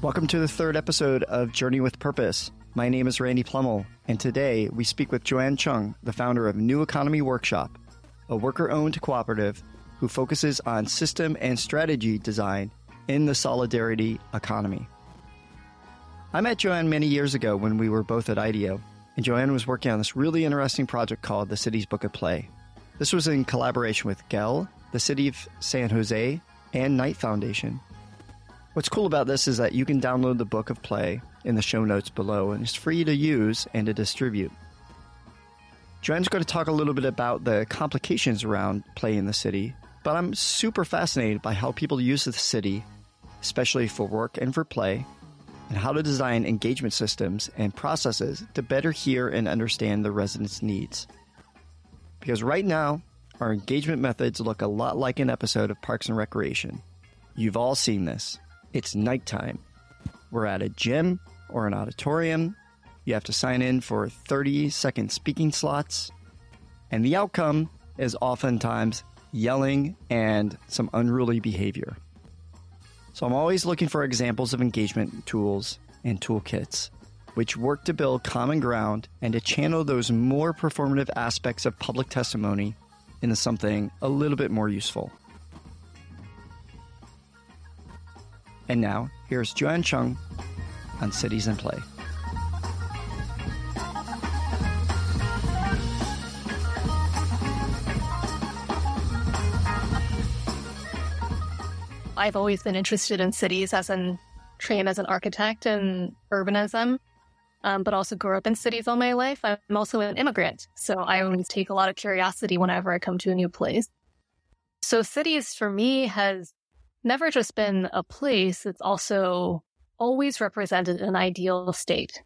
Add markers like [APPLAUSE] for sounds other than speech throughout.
Welcome to the third episode of Journey with Purpose. My name is Randy Plummel, and today we speak with Joanne Cheung, the founder of New Economy Workshop, a worker owned cooperative who focuses on system and strategy design in the solidarity economy. I met Joanne many years ago when we were both at IDEO, and Joanne was working on this really interesting project called the Cities Book of Play. This was in collaboration with Gehl, the City of San Jose, and Knight Foundation. What's cool about this is that you can download the Book of Play in the show notes below, and it's free to use and to distribute. Joanne's going to talk a little bit about the complications around play in the city, but I'm super fascinated by how people use the city, especially for work and for play, and how to design engagement systems and processes to better hear and understand the residents' needs. Because right now, our engagement methods look a lot like an episode of Parks and Recreation. You've all seen this. It's nighttime. We're at a gym or an auditorium. You have to sign in for 30 second speaking slots. And the outcome is oftentimes yelling and some unruly behavior. So I'm always looking for examples of engagement tools and toolkits which work to build common ground and to channel those more performative aspects of public testimony into something a little bit more useful. And now, here's Joanne Cheung on Cities in Play. I've always been interested in cities as an trained as an architect in urbanism, um, but also grew up in cities all my life. I'm also an immigrant, so I always take a lot of curiosity whenever I come to a new place. So cities for me has never just been a place, it's also always represented an ideal state.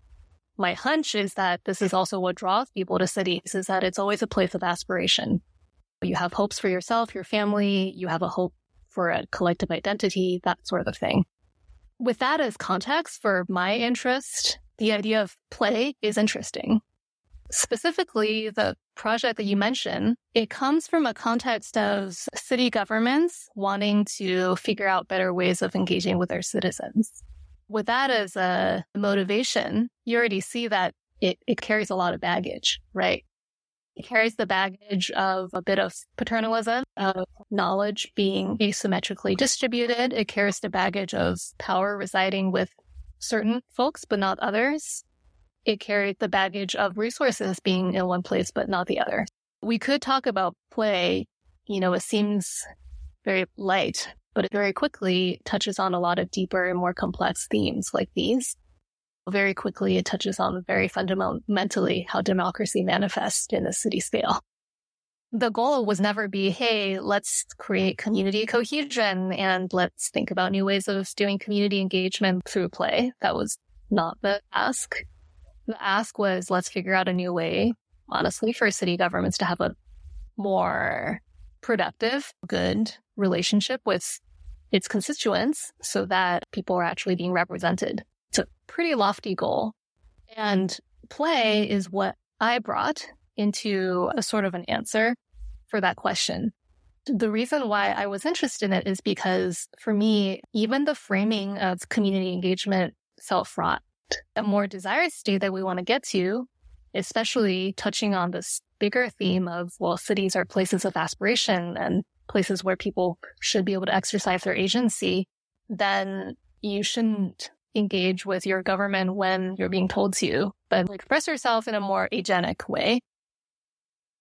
My hunch is that this is also what draws people to cities is that it's always a place of aspiration. You have hopes for yourself, your family, you have a hope for a collective identity, that sort of thing. With that as context for my interest, the idea of play is interesting. Specifically, the project that you mentioned, it comes from a context of city governments wanting to figure out better ways of engaging with their citizens. With that as a motivation, you already see that it, it carries a lot of baggage, right? It carries the baggage of a bit of paternalism, of knowledge being asymmetrically distributed. It carries the baggage of power residing with certain folks, but not others. It carried the baggage of resources being in one place, but not the other. We could talk about play. You know, it seems very light, but it very quickly touches on a lot of deeper and more complex themes like these very quickly it touches on very fundamentally how democracy manifests in the city scale. The goal was never be, hey, let's create community cohesion and let's think about new ways of doing community engagement through play. That was not the ask. The ask was let's figure out a new way, honestly, for city governments to have a more productive, good relationship with its constituents so that people are actually being represented it's a pretty lofty goal. And play is what I brought into a sort of an answer for that question. The reason why I was interested in it is because for me, even the framing of community engagement felt fraught. A more desired state that we want to get to, especially touching on this bigger theme of, well, cities are places of aspiration and places where people should be able to exercise their agency, then you shouldn't engage with your government when you're being told to, but express yourself in a more agenic way.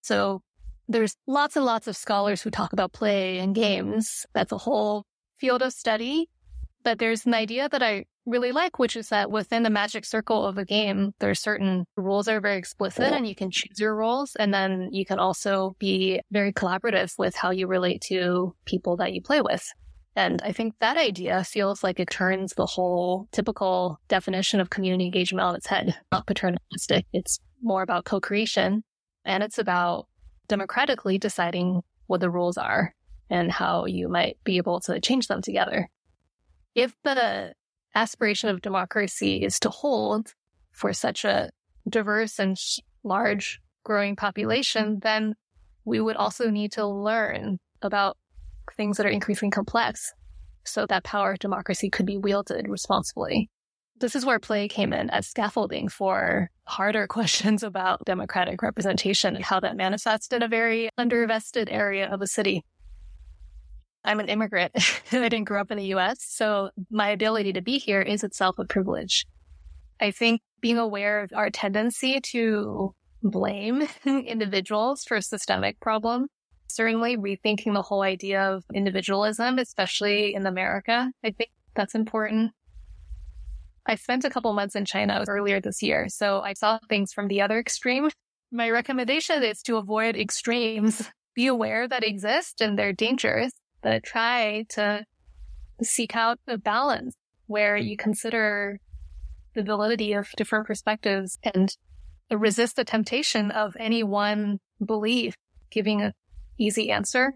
So there's lots and lots of scholars who talk about play and games. That's a whole field of study. But there's an idea that I really like, which is that within the magic circle of a game, there are certain rules that are very explicit and you can choose your roles. And then you can also be very collaborative with how you relate to people that you play with. And I think that idea feels like it turns the whole typical definition of community engagement on its head, not paternalistic. It's more about co creation and it's about democratically deciding what the rules are and how you might be able to change them together. If the aspiration of democracy is to hold for such a diverse and large growing population, then we would also need to learn about things that are increasingly complex. so that power of democracy could be wielded responsibly. This is where play came in as scaffolding for harder [LAUGHS] questions about democratic representation and how that manifests in a very undervested area of a city. I'm an immigrant. [LAUGHS] I didn't grow up in the US, so my ability to be here is itself a privilege. I think being aware of our tendency to blame [LAUGHS] individuals for systemic problems, certainly rethinking the whole idea of individualism, especially in America, I think that's important. I spent a couple months in China earlier this year, so I saw things from the other extreme. My recommendation is to avoid extremes. Be aware that exist and they're dangerous, but try to seek out a balance where you mm-hmm. consider the validity of different perspectives and resist the temptation of any one belief giving an easy answer.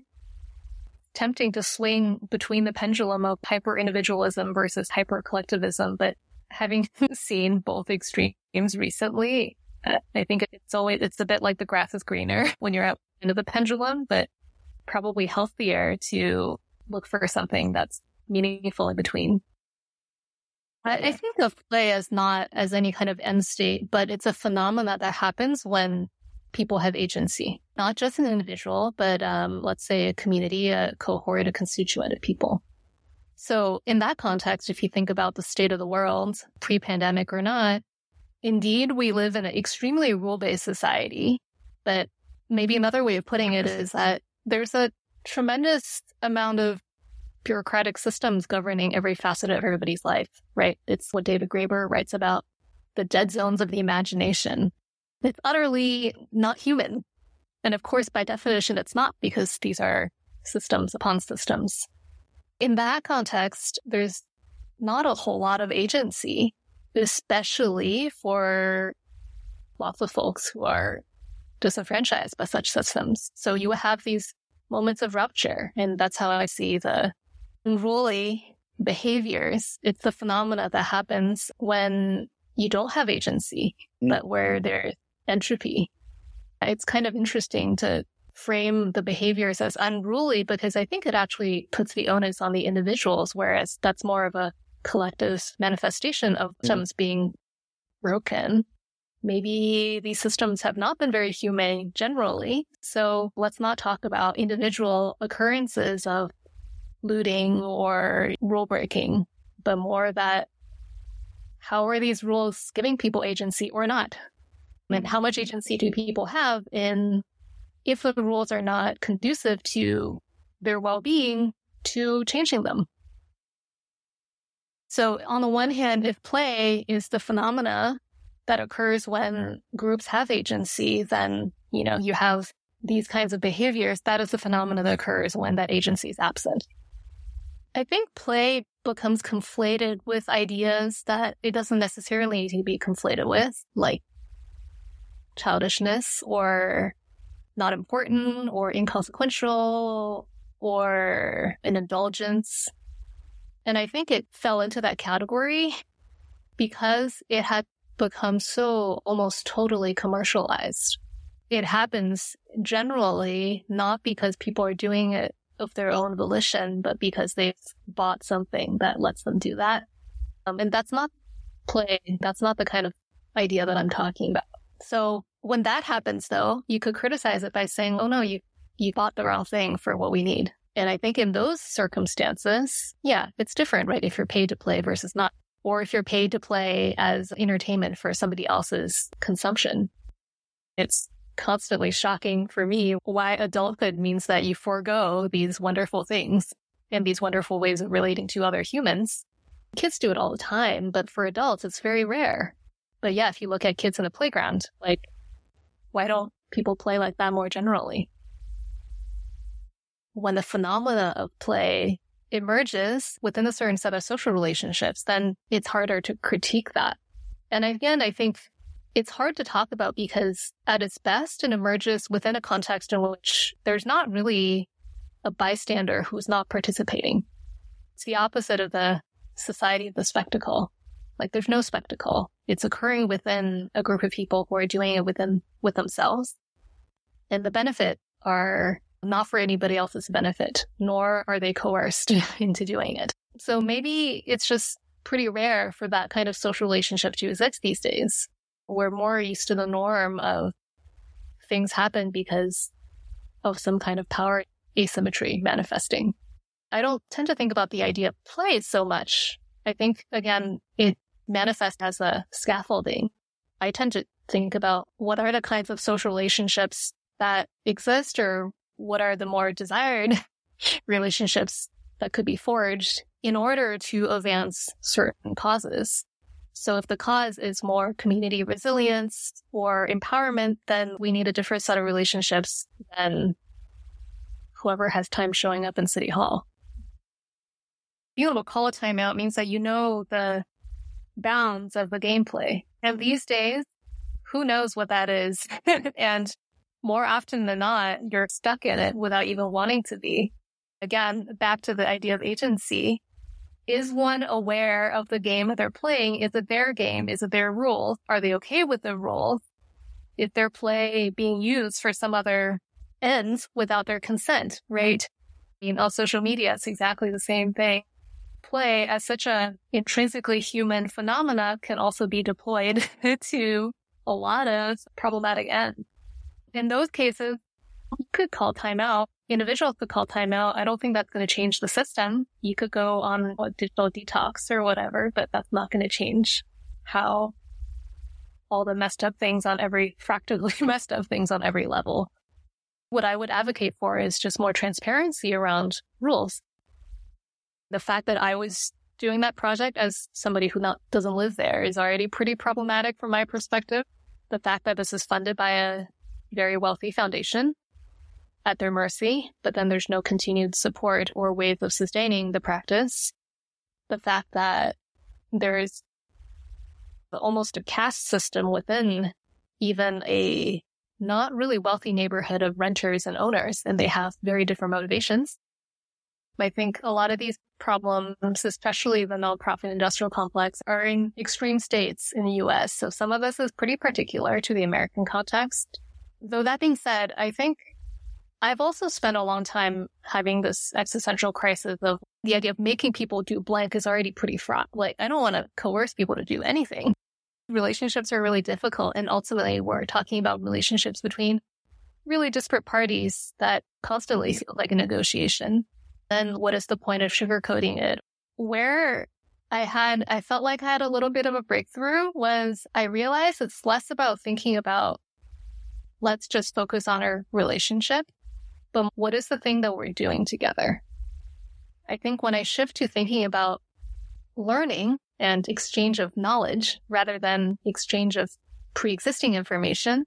Tempting to swing between the pendulum of hyper individualism versus hyper collectivism, but having [LAUGHS] seen both extremes recently, I think it's always, it's a bit like the grass is greener [LAUGHS] when you're at the end of the pendulum, but probably healthier to look for something that's meaningful in between. I, think of play as not as any kind of end state, but it's a phenomenon that happens when people have agency, not just an individual, but um, let's say a community, a cohort, a constituent of people. So in that context, if you think about the state of the world, pre-pandemic or not, indeed, we live in an extremely rule-based society. But maybe another way of putting it is that there's a tremendous amount of bureaucratic systems governing every facet of everybody's life, right? It's what David Graeber writes about the dead zones of the imagination. It's utterly not human. And of course, by definition, it's not because these are systems upon systems in that context, there's not a whole lot of agency, especially for lots of folks who are disenfranchised by such systems. So you have these moments of rupture. And that's how I see the unruly behaviors. It's the phenomena that happens when you don't have agency, mm. but where there's entropy. It's kind of interesting to frame the behaviors as unruly because I think it actually puts the onus on the individuals, whereas that's more of a collective manifestation of mm-hmm. systems being broken. Maybe these systems have not been very humane generally. So let's not talk about individual occurrences of looting or rule breaking, but more that how are these rules giving people agency or not? And how much agency do people have in if the rules are not conducive to their well-being to changing them. So on the one hand, if play is the phenomena that occurs when mm-hmm. groups have agency, then, you know, you have these kinds of behaviors. That is the phenomena that occurs when that agency is absent. I think play becomes conflated with ideas that it doesn't necessarily need to be conflated with, like childishness or not important or inconsequential or an indulgence. And I think it fell into that category because it had become so almost totally commercialized. It happens generally not because people are doing it of their own volition, but because they've bought something that lets them do that. Um, and that's not play. That's not the kind of idea that I'm talking about. So when that happens, though, you could criticize it by saying, oh no, you, you bought the wrong thing for what we need. And I think in those circumstances, yeah, it's different, right? If you're paid to play versus not, or if you're paid to play as entertainment for somebody else's consumption. It's constantly shocking for me why adulthood means that you forego these wonderful things and these wonderful ways of relating to other humans. Kids do it all the time, but for adults, it's very rare. But yeah, if you look at kids in the playground, like why don't people play like that more generally? When the phenomena of play emerges within a certain set of social relationships, then it's harder to critique that. And again, I think it's hard to talk about because at its best, it emerges within a context in which there's not really a bystander who's not participating. It's the opposite of the society of the spectacle. Like there's no spectacle. It's occurring within a group of people who are doing it within with themselves. And the benefit are not for anybody else's benefit, nor are they coerced [LAUGHS] into doing it. So maybe it's just pretty rare for that kind of social relationship to exist these days. We're more used to the norm of things happen because of some kind of power asymmetry manifesting. I don't tend to think about the idea of play so much. I think, again, it manifests as a scaffolding. I tend to think about what are the kinds of social relationships that exist or what are the more desired [LAUGHS] relationships that could be forged in order to advance certain causes. So if the cause is more community resilience or empowerment, then we need a different set of relationships than whoever has time showing up in City Hall. Being able to call a timeout means that you know the bounds of the gameplay. And these days, who knows what that is? [LAUGHS] and more often than not, you're stuck in it without even wanting to be. Again, back to the idea of agency. Is one aware of the game they're playing? Is it their game? Is it their rules? Are they okay with the rules? Is their play being used for some other ends without their consent, right? I mean, on social media, it's exactly the same thing. Play as such a intrinsically human phenomena can also be deployed [LAUGHS] to a lot of problematic ends. In those cases, you could call timeout. Individuals could call timeout. I don't think that's going to change the system. You could go on digital detox or whatever, but that's not going to change how all the messed up things on every [LAUGHS] fractally messed up things on every level. What I would advocate for is just more transparency around rules. The fact that I was doing that project as somebody who not, doesn't live there is already pretty problematic from my perspective. The fact that this is funded by a very wealthy foundation at their mercy, but then there's no continued support or ways of sustaining the practice. The fact that there's almost a caste system within even a not really wealthy neighborhood of renters and owners, and they have very different motivations. I think a lot of these problems, especially the nonprofit industrial complex, are in extreme states in the US. So some of this is pretty particular to the American context. Though that being said, I think I've also spent a long time having this existential crisis of the idea of making people do blank is already pretty fraught. Like, I don't want to coerce people to do anything. Relationships are really difficult. And ultimately, we're talking about relationships between really disparate parties that constantly feel like a negotiation. Then what is the point of sugarcoating it? Where I had, I felt like I had a little bit of a breakthrough was I realized it's less about thinking about let's just focus on our relationship. But what is the thing that we're doing together? I think when I shift to thinking about learning and exchange of knowledge rather than exchange of pre existing information,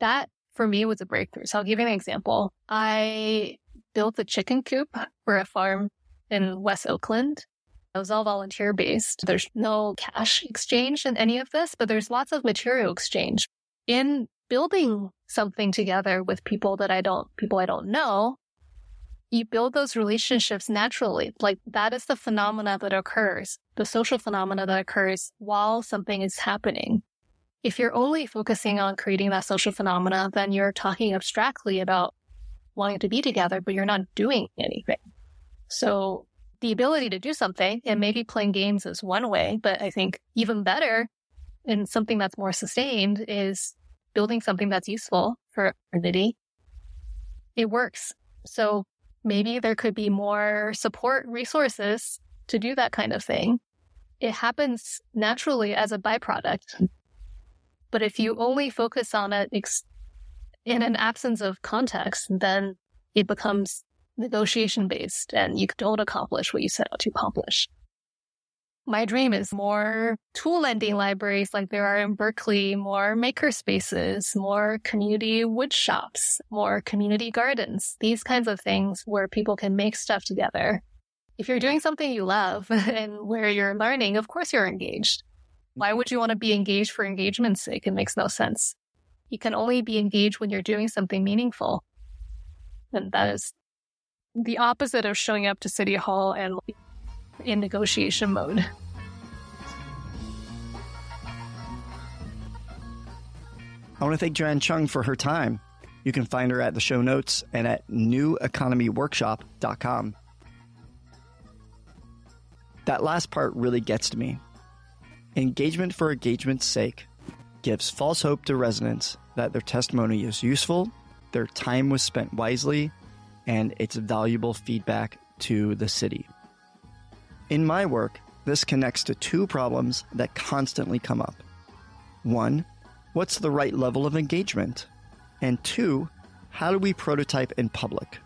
that for me was a breakthrough. So I'll give you an example. I built a chicken coop for a farm in West Oakland. It was all volunteer based. There's no cash exchange in any of this, but there's lots of material exchange. In building something together with people that I don't, people I don't know, you build those relationships naturally. Like that is the phenomena that occurs, the social phenomena that occurs while something is happening. If you're only focusing on creating that social phenomena, then you're talking abstractly about wanting to be together, but you're not doing anything. So the ability to do something and maybe playing games is one way, but I think even better and something that's more sustained is building something that's useful for community, it works. So maybe there could be more support resources to do that kind of thing. It happens naturally as a byproduct. But if you only focus on it ex- in an absence of context, then it becomes negotiation based and you don't accomplish what you set out to accomplish my dream is more tool lending libraries like there are in Berkeley, more maker spaces, more community wood shops, more community gardens, these kinds of things where people can make stuff together. If you're doing something you love [LAUGHS] and where you're learning, of course you're engaged. Why would you want to be engaged for engagement's sake? It makes no sense. You can only be engaged when you're doing something meaningful. And that is the opposite of showing up to City Hall and in negotiation mode. I want to thank Joanne Cheung for her time. You can find her at the show notes and at neweconomyworkshop.com. That last part really gets to me. Engagement for engagement's sake gives false hope to residents that their testimony is useful, their time was spent wisely, and it's valuable feedback to the city. In my work, this connects to two problems that constantly come up. One, what's the right level of engagement? And two, how do we prototype in public?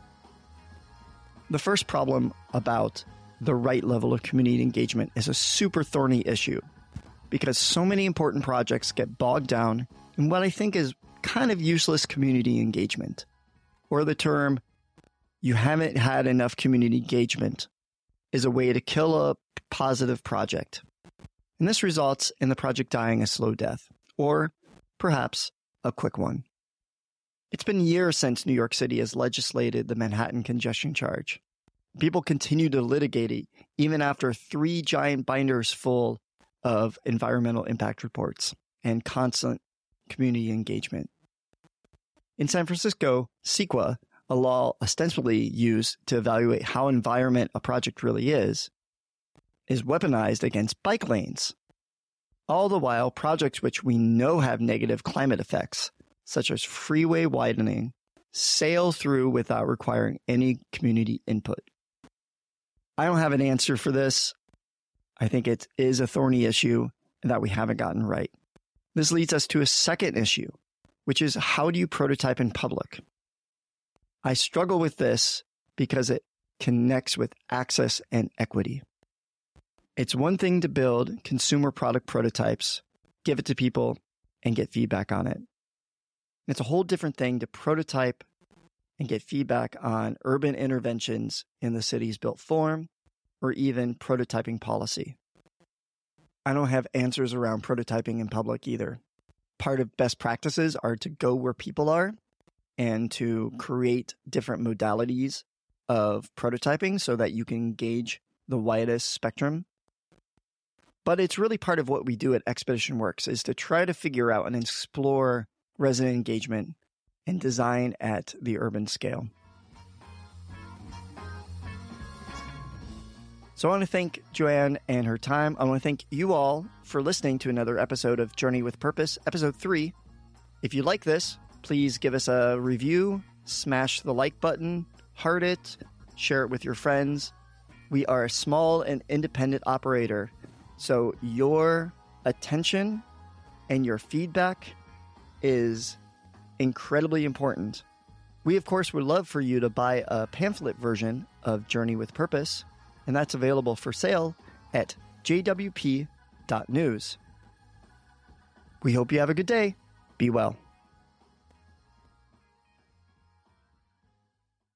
The first problem about the right level of community engagement is a super thorny issue because so many important projects get bogged down in what I think is kind of useless community engagement, or the term you haven't had enough community engagement is a way to kill a positive project. And this results in the project dying a slow death, or perhaps a quick one. It's been years since New York City has legislated the Manhattan congestion charge. People continue to litigate it even after three giant binders full of environmental impact reports and constant community engagement. In San Francisco, CEQA, a law ostensibly used to evaluate how environment a project really is, is weaponized against bike lanes. All the while, projects which we know have negative climate effects, such as freeway widening, sail through without requiring any community input. I don't have an answer for this. I think it is a thorny issue that we haven't gotten right. This leads us to a second issue, which is how do you prototype in public? I struggle with this because it connects with access and equity. It's one thing to build consumer product prototypes, give it to people, and get feedback on it. It's a whole different thing to prototype and get feedback on urban interventions in the city's built form or even prototyping policy. I don't have answers around prototyping in public either. Part of best practices are to go where people are and to create different modalities of prototyping so that you can gauge the widest spectrum. But it's really part of what we do at Expedition Works is to try to figure out and explore resident engagement and design at the urban scale. So I want to thank Joanne and her time. I want to thank you all for listening to another episode of Journey with Purpose, episode three. If you like this, please give us a review, smash the like button, heart it, share it with your friends. We are a small and independent operator, so your attention and your feedback is incredibly important. We, of course, would love for you to buy a pamphlet version of Journey with Purpose and that's available for sale at jwp.news. We hope you have a good day. Be well.